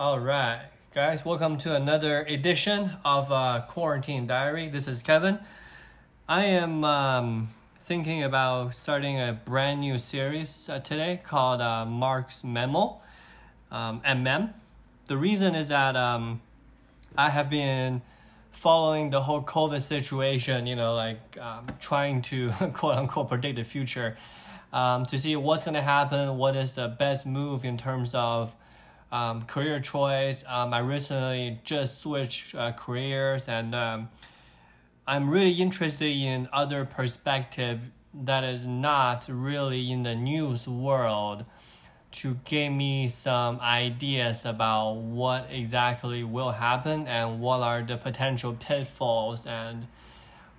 All right, guys, welcome to another edition of uh, Quarantine Diary. This is Kevin. I am um, thinking about starting a brand new series uh, today called uh, Mark's Memo, um, MM. The reason is that um, I have been following the whole COVID situation, you know, like um, trying to quote unquote predict the future um, to see what's going to happen, what is the best move in terms of um, career choice. Um, I recently just switched uh, careers and um, I'm really interested in other perspective that is not really in the news world to give me some ideas about what exactly will happen and what are the potential pitfalls and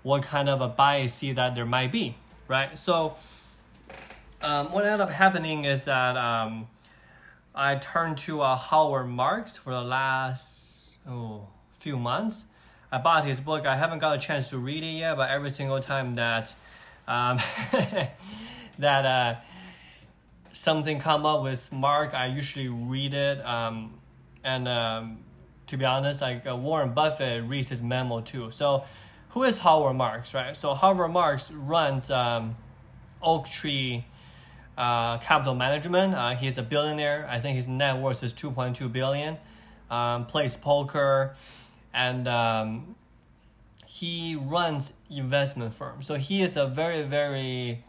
what kind of a bias that there might be, right? So, um, what ended up happening is that um, I turned to uh, Howard Marks for the last oh, few months. I bought his book. I haven't got a chance to read it yet, but every single time that um, that uh, something come up with Mark, I usually read it. Um, and um, to be honest, like uh, Warren Buffett reads his memo too. So, who is Howard Marks, right? So Howard Marks runs um, Oaktree uh, Capital Management. Uh, he's a billionaire. I think his net worth is two point two billion. Um, plays poker, and um, he runs investment firm. So he is a very very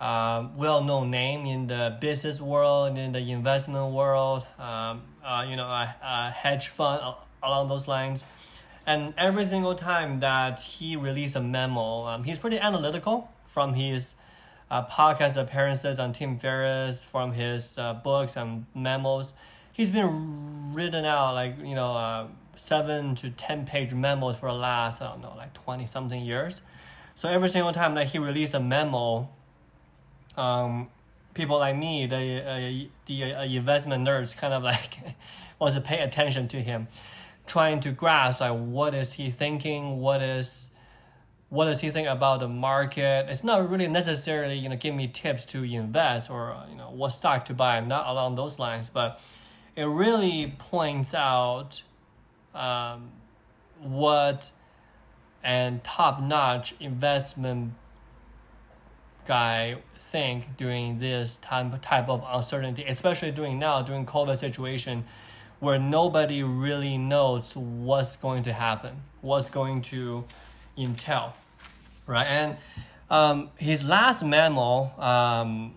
uh, well-known name in the business world, in the investment world, um, uh, you know, a, a hedge fund along those lines. And every single time that he released a memo, um, he's pretty analytical from his uh, podcast appearances on Tim Ferriss, from his uh, books and memos. He's been written out like, you know, uh, seven to 10 page memos for the last, I don't know, like 20 something years. So every single time that he released a memo, um, people like me, the uh, the uh, investment nerds, kind of like was to pay attention to him, trying to grasp like what is he thinking, what is what does he think about the market? It's not really necessarily you know give me tips to invest or you know what stock to buy, not along those lines, but it really points out um, what and top notch investment guy think during this time type of uncertainty, especially during now during COVID situation, where nobody really knows what's going to happen, what's going to entail, right? And um, his last memo um,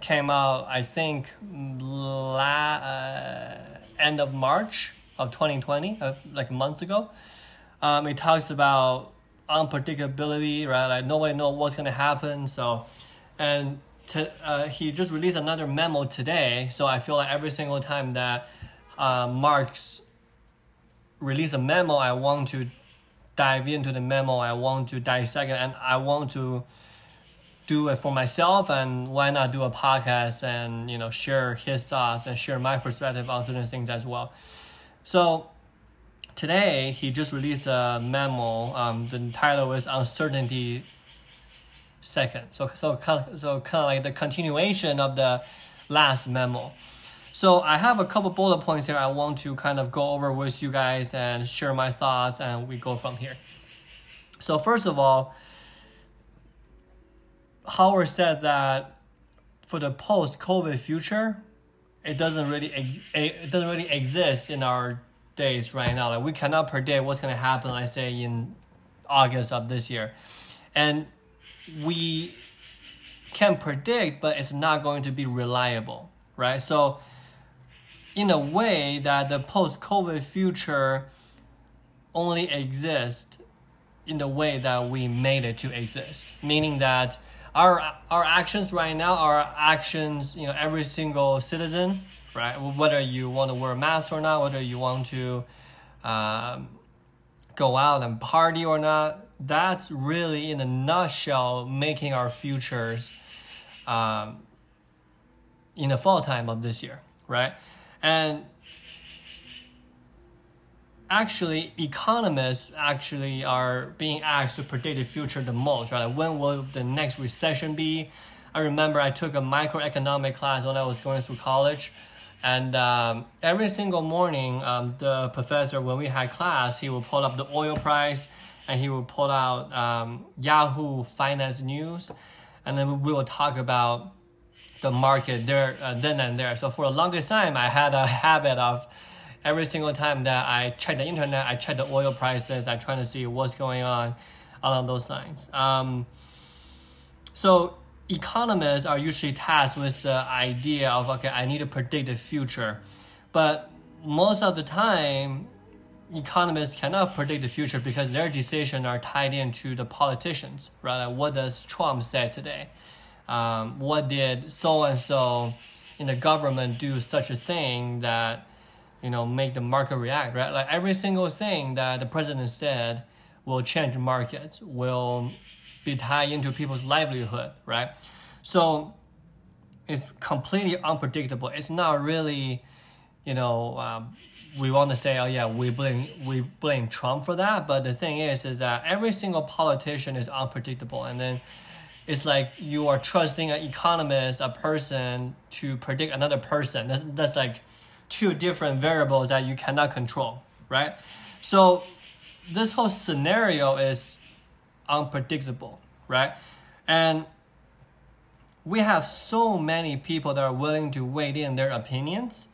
came out, I think, la- uh, end of March of 2020, uh, like months ago. Um, it talks about unpredictability, right? Like nobody know what's gonna happen. So, and to, uh, he just released another memo today. So I feel like every single time that uh, Mark's release a memo, I want to dive into the memo. I want to dissect it, and I want to do it for myself. And why not do a podcast and you know share his thoughts and share my perspective on certain things as well. So today he just released a memo. Um, the title is Uncertainty Second. So so kind of, so kind of like the continuation of the last memo. So I have a couple bullet points here I want to kind of go over with you guys and share my thoughts and we go from here. So first of all, Howard said that for the post-COVID future, it doesn't really it doesn't really exist in our days right now. Like we cannot predict what's going to happen. Let's say in August of this year, and we can predict, but it's not going to be reliable, right? So, in a way, that the post-COVID future only exists in the way that we made it to exist, meaning that our our actions right now are actions you know every single citizen right? Whether you want to wear a mask or not whether you want to um, go out and party or not that's really in a nutshell making our futures um, in the fall time of this year right and actually economists actually are being asked to predict the future the most, right? When will the next recession be? I remember I took a microeconomic class when I was going through college, And um, every single morning, um, the professor, when we had class, he would pull up the oil price and he would pull out um, Yahoo Finance News. And then we would talk about the market there, uh, then and there. So for the longest time, I had a habit of every single time that I check the internet, I check the oil prices, I try to see what's going on along those lines. Um, so economists are usually tasked with the idea of okay i need to predict the future but most of the time economists cannot predict the future because their decisions are tied into the politicians right like what does trump say today um, what did so and so in the government do such a thing that you know make the market react right like every single thing that the president said will change markets will be tied into people's livelihood, right? So it's completely unpredictable. It's not really, you know, um, we want to say, oh yeah, we blame we blame Trump for that. But the thing is, is that every single politician is unpredictable, and then it's like you are trusting an economist, a person, to predict another person. That's, that's like two different variables that you cannot control, right? So this whole scenario is unpredictable, right? And we have so many people that are willing to weigh in their opinions,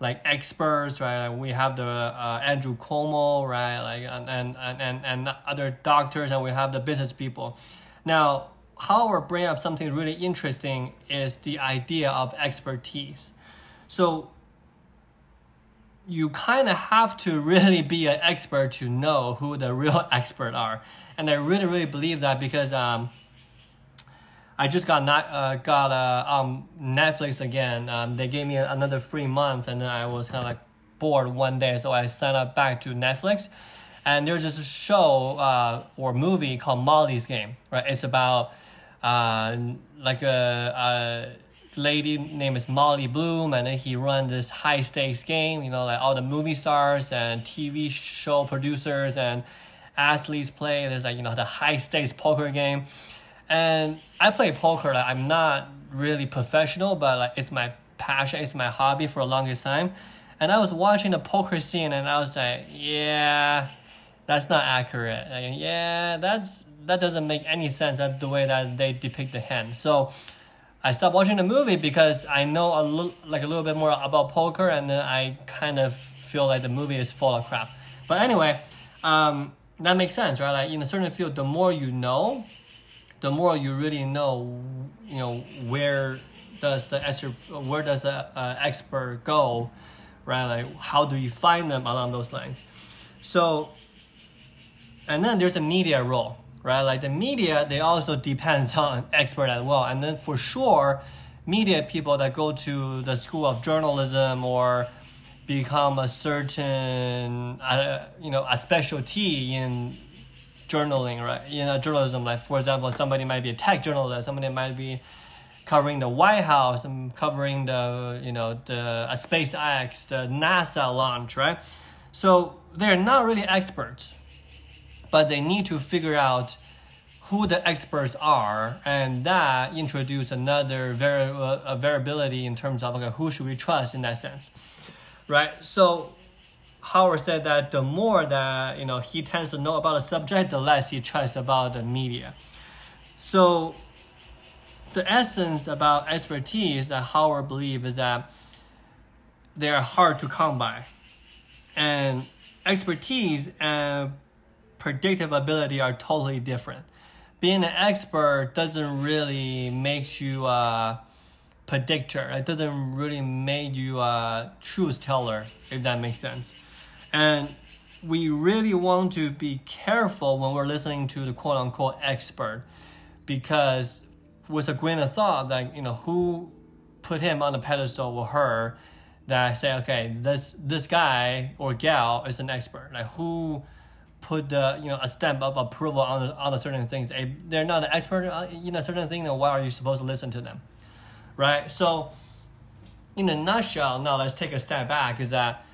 like experts, right? we have the uh, Andrew Cuomo, right? Like and, and and and other doctors, and we have the business people. Now, Howard bring up something really interesting is the idea of expertise. So you kind of have to really be an expert to know who the real expert are. And I really, really believe that because um, I just got not uh, got uh, um, Netflix again. Um, they gave me another free month, and then I was kind of like bored one day, so I signed up back to Netflix. And there's this show uh, or movie called Molly's Game. Right, it's about uh, like a, a lady name is Molly Bloom, and then he run this high stakes game. You know, like all the movie stars and TV show producers and athletes play. There's like you know the high stakes poker game, and I play poker. Like I'm not really professional, but like it's my passion, it's my hobby for the longest time. And I was watching the poker scene, and I was like, yeah, that's not accurate. Like, yeah, that's that doesn't make any sense. That the way that they depict the hand. So I stopped watching the movie because I know a little, like a little bit more about poker, and then I kind of feel like the movie is full of crap. But anyway, um, that makes sense, right? Like in a certain field, the more you know, the more you really know, you know where does the expert, where does the uh, expert go, right? Like how do you find them along those lines? So, and then there's a media role right? Like the media, they also depends on expert as well. And then for sure, media people that go to the school of journalism or become a certain, uh, you know, a specialty in journaling, right? Know, journalism. Like for example, somebody might be a tech journalist, somebody might be covering the White House and covering the, you know, the uh, SpaceX, the NASA launch, right? So they're not really experts but they need to figure out who the experts are, and that introduce another vari- uh, variability in terms of okay, who should we trust in that sense, right? So Howard said that the more that you know he tends to know about a subject, the less he trusts about the media. So the essence about expertise that Howard believes is that they are hard to come by, and expertise and predictive ability are totally different. Being an expert doesn't really make you a predictor. It doesn't really make you a truth teller, if that makes sense. And we really want to be careful when we're listening to the quote unquote expert because with a grain of thought that you know who put him on the pedestal or her that I say okay this this guy or gal is an expert like who put the you know a stamp of approval on on a certain things. They're not an expert in a certain thing. Then why are you supposed to listen to them, right? So, in a nutshell, now let's take a step back. Is that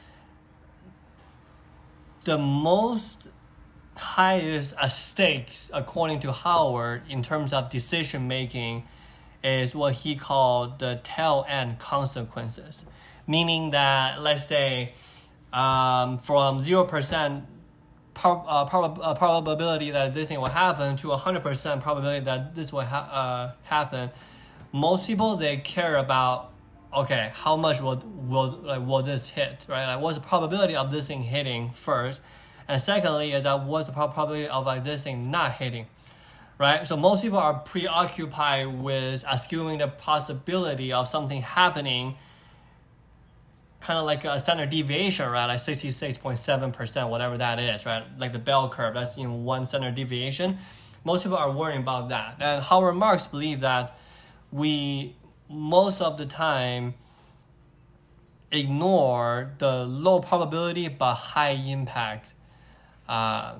the most highest stakes, according to Howard, in terms of decision making, is what he called the tail end consequences. meaning that let's say um, from zero percent prob- uh, prob- uh, probability that this thing will happen to hundred percent probability that this will ha- uh, happen. Most people they care about okay how much will will like will this hit right like what's the probability of this thing hitting first, and secondly is that what's the probability of like this thing not hitting right? So most people are preoccupied with assuming the possibility of something happening, kind of like a standard deviation, right? Like 66.7%, whatever that is, right? Like the bell curve, that's in you know, one standard deviation. Most people are worrying about that. And Howard Marks believe that we, most of the time, ignore the low probability but high impact uh,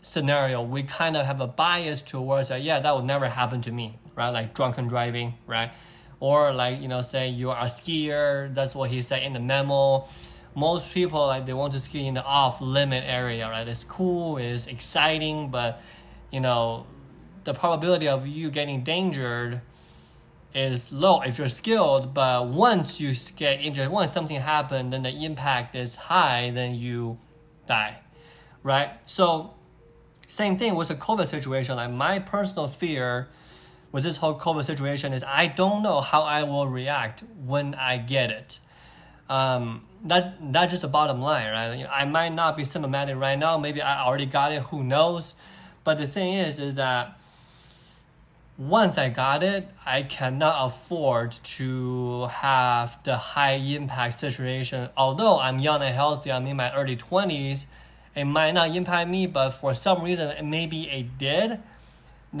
scenario, we kind of have a bias towards that. Yeah, that would never happen to me, right? Like drunken driving, right? Or like you know, say you are a skier. That's what he said in the memo. Most people like they want to ski in the off limit area, right? It's cool, it's exciting, but you know, the probability of you getting endangered is low if you're skilled. But once you get injured, once something happened, then the impact is high, then you die, right? So same thing with the COVID situation. Like my personal fear with this whole COVID situation is I don't know how I will react when I get it. Um, that's that's just the bottom line, right? I might not be symptomatic right now. Maybe I already got it. Who knows? But the thing is, is that once I got it, I cannot afford to have the high impact situation. Although I'm young and healthy, I'm in my early twenties it might not impact me, but for some reason maybe it did,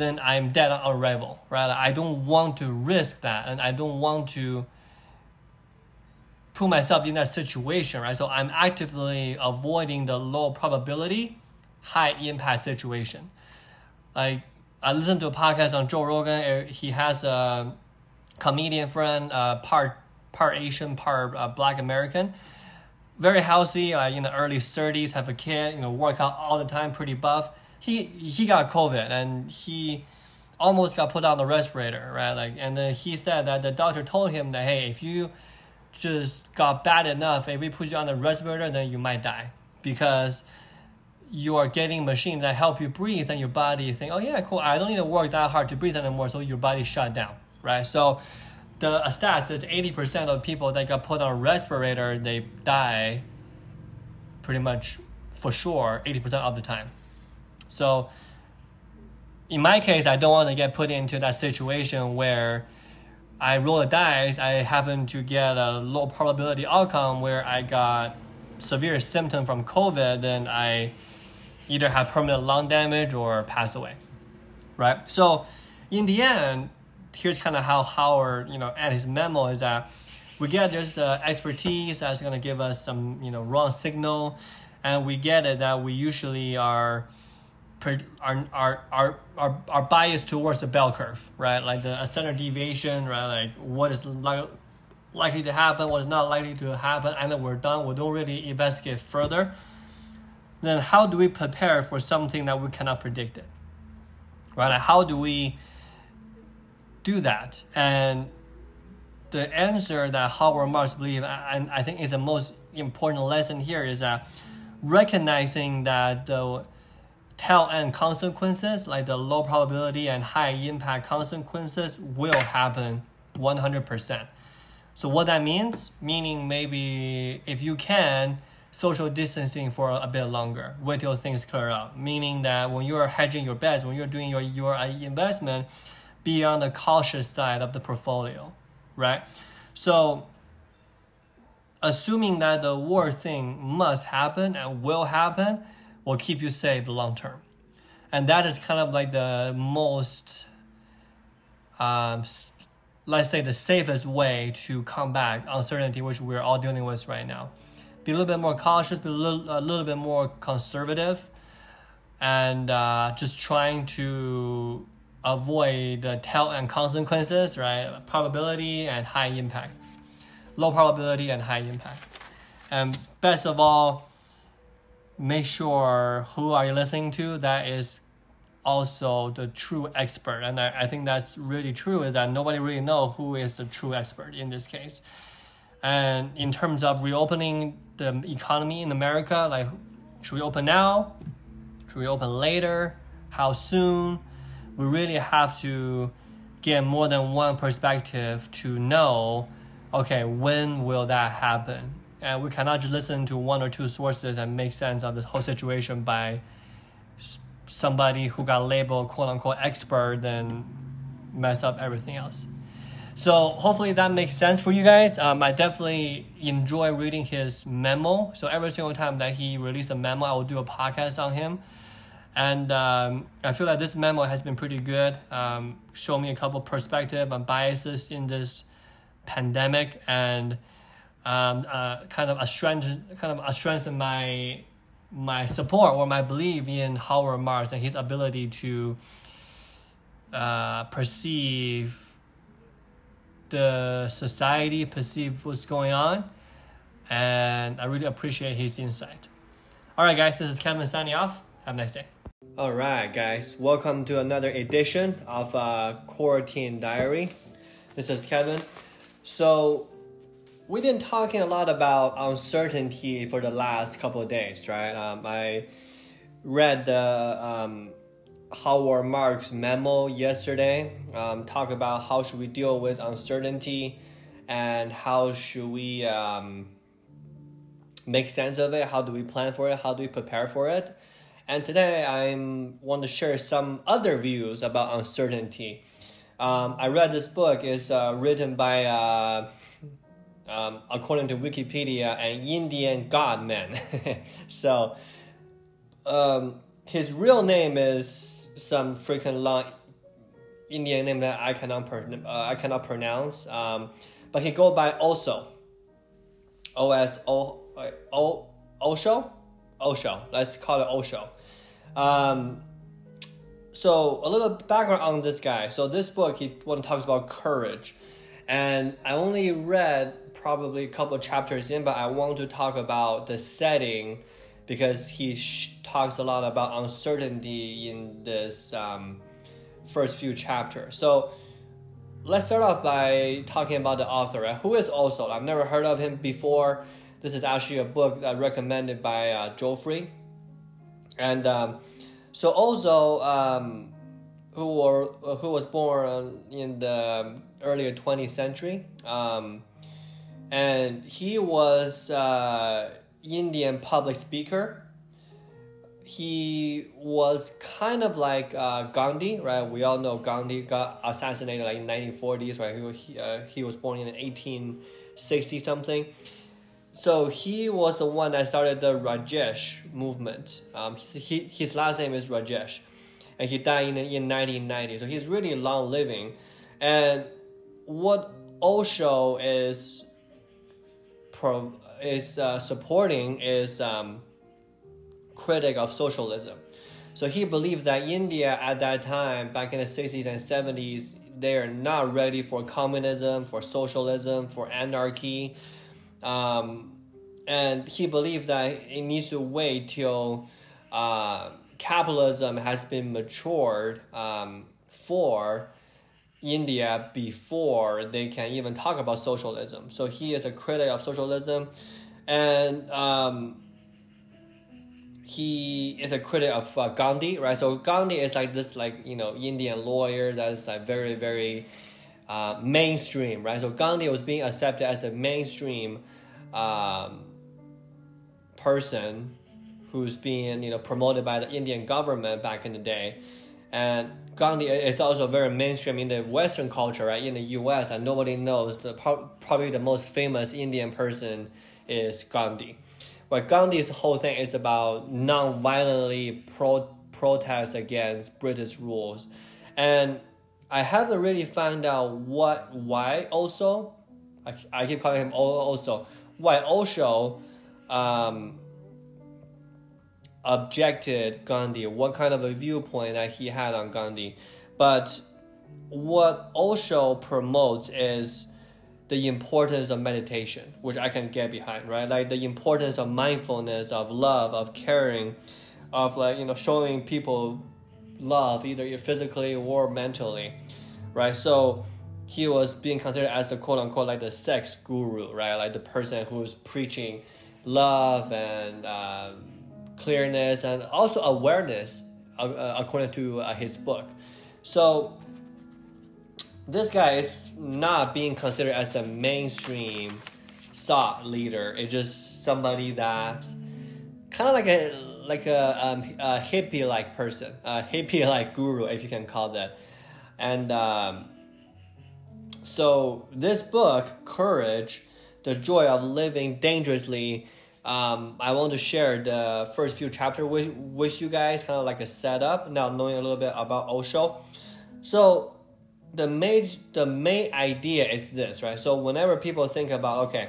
then I'm dead on arrival, right? I don't want to risk that, and I don't want to put myself in that situation, right? So I'm actively avoiding the low probability, high impact situation. Like I listened to a podcast on Joe Rogan. Uh, he has a comedian friend, uh, part part Asian, part uh, Black American very healthy, uh, in the early 30s, have a kid, you know, work out all the time, pretty buff. He he got COVID and he almost got put on the respirator, right? Like, and then he said that the doctor told him that hey, if you just got bad enough, if we put you on the respirator, then you might die because you are getting machines that help you breathe, and your body think, oh yeah, cool, I don't need to work that hard to breathe anymore, so your body shut down, right? So the stats is 80% of people that got put on a respirator, they die pretty much for sure 80% of the time. So in my case, I don't want to get put into that situation where I roll the dice, I happen to get a low probability outcome where I got severe symptom from COVID, then I either have permanent lung damage or passed away. Right? So in the end, here's kind of how Howard, you know, and his memo is that we get this uh, expertise that's going to give us some, you know, wrong signal, and we get it that we usually are are are are are, biased towards the bell curve, right? Like the a standard deviation, right? Like what is like likely to happen, what is not likely to happen, and then we're done. We don't really investigate further. Then how do we prepare for something that we cannot predict it? Right? Like how do we do that. And the answer that Howard Marks believe, and I think is the most important lesson here, is that recognizing that the tail end consequences, like the low probability and high impact consequences, will happen 100%. So what that means, meaning maybe if you can, social distancing for a bit longer, wait till things clear up. Meaning that when you are hedging your bets, when you're doing your your uh, investment, be on the cautious side of the portfolio, right? So, assuming that the worst thing must happen and will happen will keep you safe long term. And that is kind of like the most, um, let's say, the safest way to combat uncertainty, which we're all dealing with right now. Be a little bit more cautious, be a little, a little bit more conservative, and uh, just trying to avoid the tail end consequences, right? Probability and high impact. Low probability and high impact. And best of all, make sure who are you listening to that is also the true expert. And I, I think that's really true is that nobody really know who is the true expert in this case. And in terms of reopening the economy in America, like should we open now? Should we open later? How soon? We really have to get more than one perspective to know, okay, when will that happen? And we cannot just listen to one or two sources and make sense of this whole situation by somebody who got labeled quote unquote expert and mess up everything else. So hopefully that makes sense for you guys. Um, I definitely enjoy reading his memo. So every single time that he releases a memo, I will do a podcast on him. And um, I feel like this memo has been pretty good. Um, show me a couple perspective and biases in this pandemic, and um, uh, kind of a strength, kind of a strengthen my my support or my belief in Howard Marks and his ability to uh, perceive the society perceive what's going on, and I really appreciate his insight. All right, guys, this is Kevin signing off. Have a nice day. All right, guys, welcome to another edition of uh, Quarantine Diary. This is Kevin. So, we've been talking a lot about uncertainty for the last couple of days, right? Um, I read the um, Howard Marks memo yesterday. Um, talk about how should we deal with uncertainty and how should we um, make sense of it. How do we plan for it? How do we prepare for it? And today I want to share some other views about uncertainty. Um, I read this book. It's uh, written by, uh, um, according to Wikipedia, an Indian god man. so um, his real name is some freaking long Indian name that I cannot uh, I cannot pronounce. Um, but he go by Osho. O S O O Osho, Osho. Let's call it Osho. Um, so a little background on this guy. So this book he one talks about courage, and I only read probably a couple chapters in, but I want to talk about the setting because he sh- talks a lot about uncertainty in this um, first few chapters. So let's start off by talking about the author. Right? Who is Osho? I've never heard of him before. This is actually a book that recommended by uh, Joffrey. And um, so also, um, who, were, who was born in the earlier 20th century, um, and he was uh, Indian public speaker. He was kind of like uh, Gandhi, right? We all know Gandhi got assassinated like in 1940s, right? He, uh, he was born in 1860 something. So he was the one that started the Rajneesh movement. Um, he, his last name is Rajneesh, and he died in, in 1990. So he's really long living. And what Osho is pro, is uh, supporting is um, critic of socialism. So he believed that India at that time, back in the 60s and 70s, they're not ready for communism, for socialism, for anarchy. Um, and he believed that it needs to wait till uh, capitalism has been matured um, for India before they can even talk about socialism. So he is a critic of socialism, and um, he is a critic of uh, Gandhi, right? So Gandhi is like this, like you know, Indian lawyer that is like very, very uh, mainstream, right? So Gandhi was being accepted as a mainstream um, person who's being you know promoted by the Indian government back in the day, and Gandhi is also very mainstream in the Western culture, right? In the U.S., and nobody knows the probably the most famous Indian person is Gandhi. But Gandhi's whole thing is about non-violently pro protest against British rules, and I haven't really found out what why also. I, I keep calling him also why also. um, objected Gandhi, what kind of a viewpoint that he had on Gandhi. But what Osho promotes is the importance of meditation, which I can get behind, right? Like the importance of mindfulness, of love, of caring, of like, you know, showing people love either physically or mentally, right? So he was being considered as a quote unquote like the sex guru, right? Like the person who's preaching love and um, clearness and also awareness, uh, uh, according to uh, his book. So this guy is not being considered as a mainstream thought leader. It's just somebody that kind of like a like a, um, a hippie like person, a hippie like guru, if you can call that. And um, so this book, Courage, the joy of living dangerously. Um, I want to share the first few chapters with, with you guys, kind of like a setup. Now knowing a little bit about Osho. So the main the main idea is this, right? So whenever people think about okay,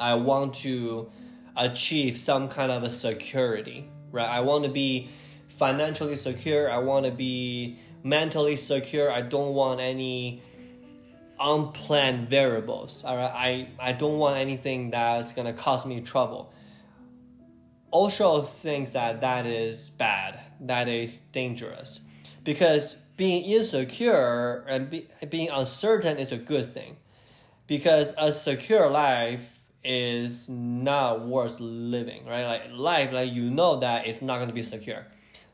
I want to achieve some kind of a security, right? I want to be financially secure. I want to be mentally secure. I don't want any unplanned variables. All right, I, I don't want anything that's gonna cause me trouble. Osho thinks that that is bad, that is dangerous, because being insecure and be, being uncertain is a good thing, because a secure life is not worth living, right? Like life, like you know that it's not gonna be secure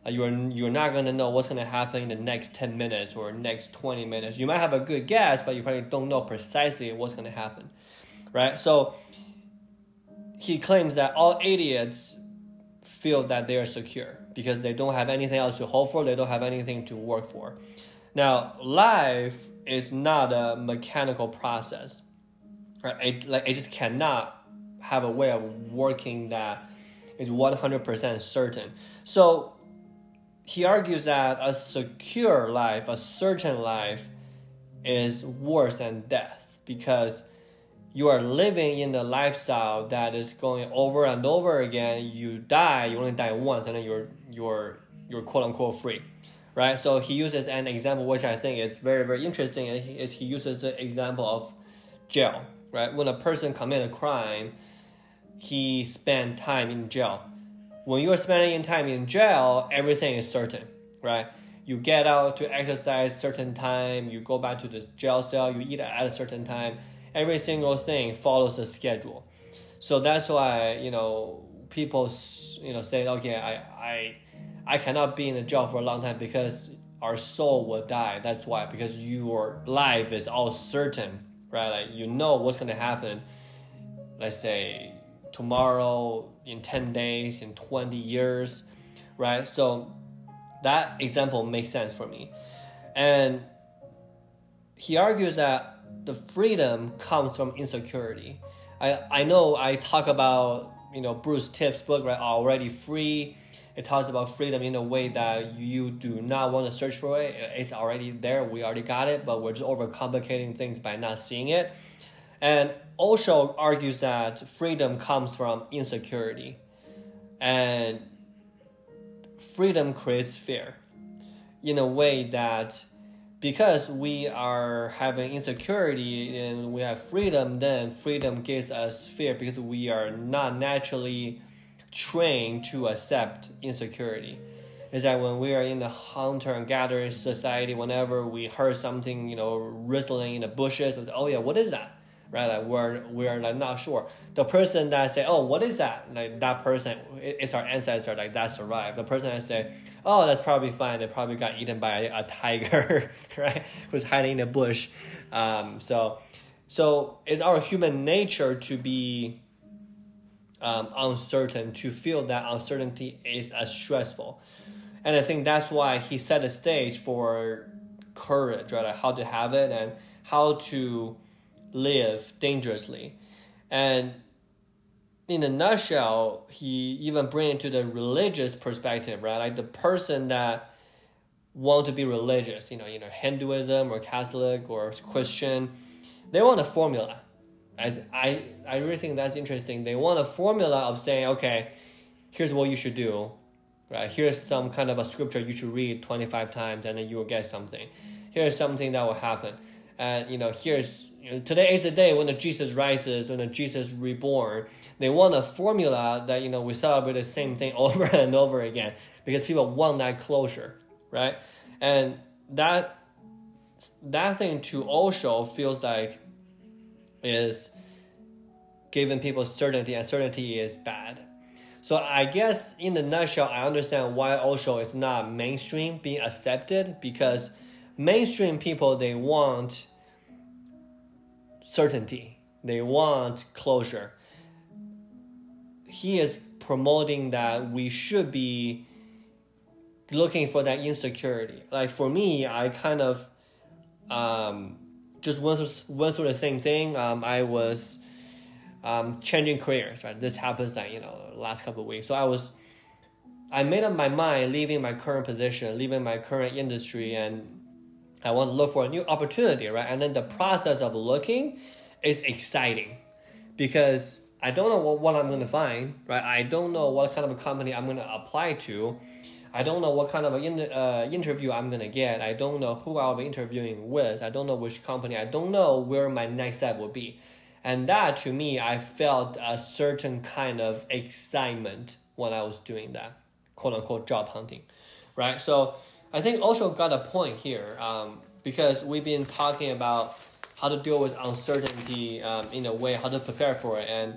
Uh, you're you're not gonna know what's gonna happen in the next ten minutes or next twenty minutes. You might have a good guess, but you probably don't know precisely what's gonna happen, right? So he claims that all idiots feel that they are secure because they don't have anything else to hope for. They don't have anything to work for. Now, life is not a mechanical process, right? It, like it just cannot have a way of working that is one hundred percent certain. So he argues that a secure life, a certain life, is worse than death because you are living in the lifestyle that is going over and over again. You die, you only die once, and then you're you're you're quote unquote free, right? So he uses an example which I think is very very interesting. Is he uses the example of jail, right? When a person commit a crime, he spend time in jail when you're spending time in jail, everything is certain, right? You get out to exercise certain time, you go back to the jail cell, you eat at a certain time. Every single thing follows a schedule. So that's why, you know, people, you know, say, okay, I, I, I cannot be in the jail for a long time because our soul will die. That's why, because your life is all certain, right? Like you know what's going to happen. Let's say tomorrow, in 10 days, in 20 years, right? So that example makes sense for me. And he argues that the freedom comes from insecurity. I, I know I talk about, you know, Bruce Tift's book, right? Already free. It talks about freedom in a way that you do not want to search for it. It's already there. We already got it, but we're just overcomplicating things by not seeing it. And Osho argues that freedom comes from insecurity, and freedom creates fear in a way that because we are having insecurity and we have freedom, then freedom gives us fear because we are not naturally trained to accept insecurity. Is that when we are in the hunter and gatherer society, whenever we heard something, you know, rustling in the bushes, oh yeah, what is that? Right? Like we're we're like not sure. The person that say, "Oh, what is that?" Like that person, it's our ancestor. Like that survived. The person that say, "Oh, that's probably fine. They probably got eaten by a, a tiger, right? Who's hiding in the bush." Um, so, so it's our human nature to be um, uncertain, to feel that uncertainty is as stressful, and I think that's why he set the stage for courage, right? Like how to have it and how to live dangerously. And in a nutshell, he even bring it to the religious perspective, right? Like the person that want to be religious, you know, you know, Hinduism or Catholic or Christian, they want a formula. I, I, I really think that's interesting. They want a formula of saying, okay, here's what you should do, right? Here's some kind of a scripture you should read 25 times and then you will get something. Here's something that will happen. And, you know, here's today is the day when the Jesus rises, when the Jesus reborn. They want a formula that you know we celebrate the same thing over and over again because people want that closure, right? And that that thing to Osho feels like is giving people certainty, and certainty is bad. So I guess in the nutshell, I understand why Osho is not mainstream being accepted because mainstream people they want certainty, they want closure. He is promoting that we should be looking for that insecurity. Like for me, I kind of um, just went through, went through the same thing. Um, I was um, changing careers. Right, this happens like you know last couple of weeks. So I was, I made up my mind leaving my current position, leaving my current industry, and I want to look for a new opportunity. Right, and then the process of looking is exciting because I don't know what, what I'm going to find. Right, I don't know what kind of a company I'm going to apply to I don't know what kind of in, uh, interview I'm gonna get. I don't know who I'll be interviewing with. I don't know which company. I don't know where my next step will be. And that to me, I felt a certain kind of excitement when I was doing that, quote unquote, job hunting, right? So I think Osho got a point here um, because we've been talking about how to deal with uncertainty um, in a way, how to prepare for it. And,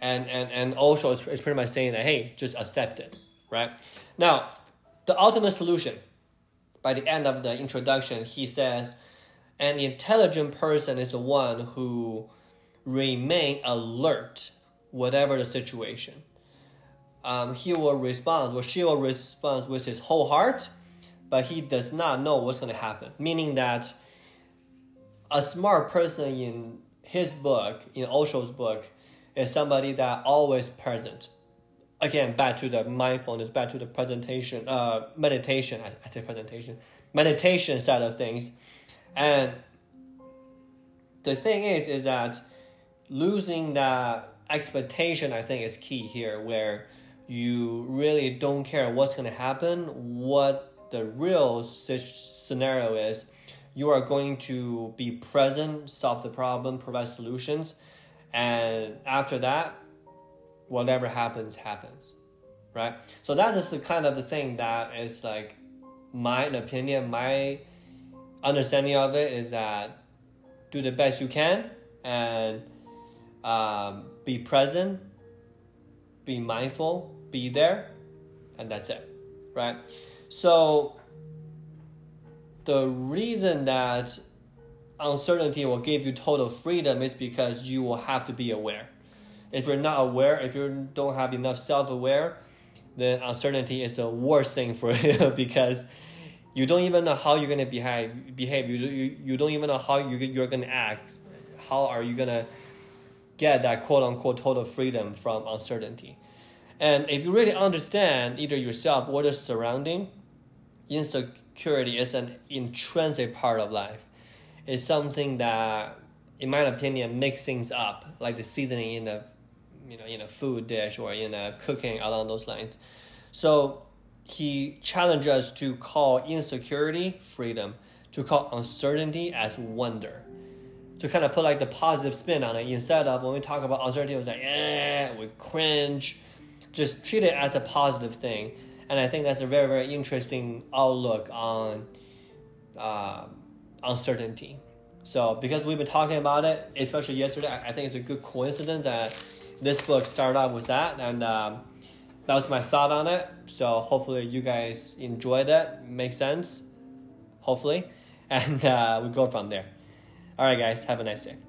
and, and, and Osho is, is pretty much saying that, hey, just accept it, right? Now, the ultimate solution, by the end of the introduction, he says, an intelligent person is the one who remain alert whatever the situation. Um, he will respond or she will respond with his whole heart, but he does not know what's going to happen. Meaning that a smart person in his book, in Osho's book, is somebody that always present. Again, back to the mindfulness, back to the presentation, uh, meditation. I, I say presentation, meditation side of things, and the thing is, is that losing that expectation, I think, is key here, where you really don't care what's going to happen, what the real scenario is. You are going to be present, solve the problem, provide solutions, and after that, whatever happens, happens, right? So that is the kind of the thing that is like my opinion, my understanding of it is that do the best you can and um, be present, be mindful, be there, and that's it, right? So the reason that uncertainty will give you total freedom is because you will have to be aware. If you're not aware, if you don't have enough self aware, then uncertainty is the worst thing for you because you don't even know how you're gonna behave. Behave. You you, you don't even know how you you're gonna act. How are you gonna get that quote unquote total freedom from uncertainty. And if you really understand either yourself or the surrounding, insecurity is an intrinsic part of life. It's something that, in my opinion, makes things up, like the seasoning in a, you know, in a food dish or in a cooking along those lines. So he challenged us to call insecurity freedom, to call uncertainty as wonder to kind of put like the positive spin on it instead of when we talk about uncertainty, it was like, eh, we cringe. Just treat it as a positive thing. And I think that's a very, very interesting outlook on uh, uncertainty. So, because we've been talking about it, especially yesterday, I think it's a good coincidence that this book started out with that. And um, that was my thought on it. So, hopefully, you guys enjoyed it. Makes sense. Hopefully. And uh, we go from there. All right, guys, have a nice day.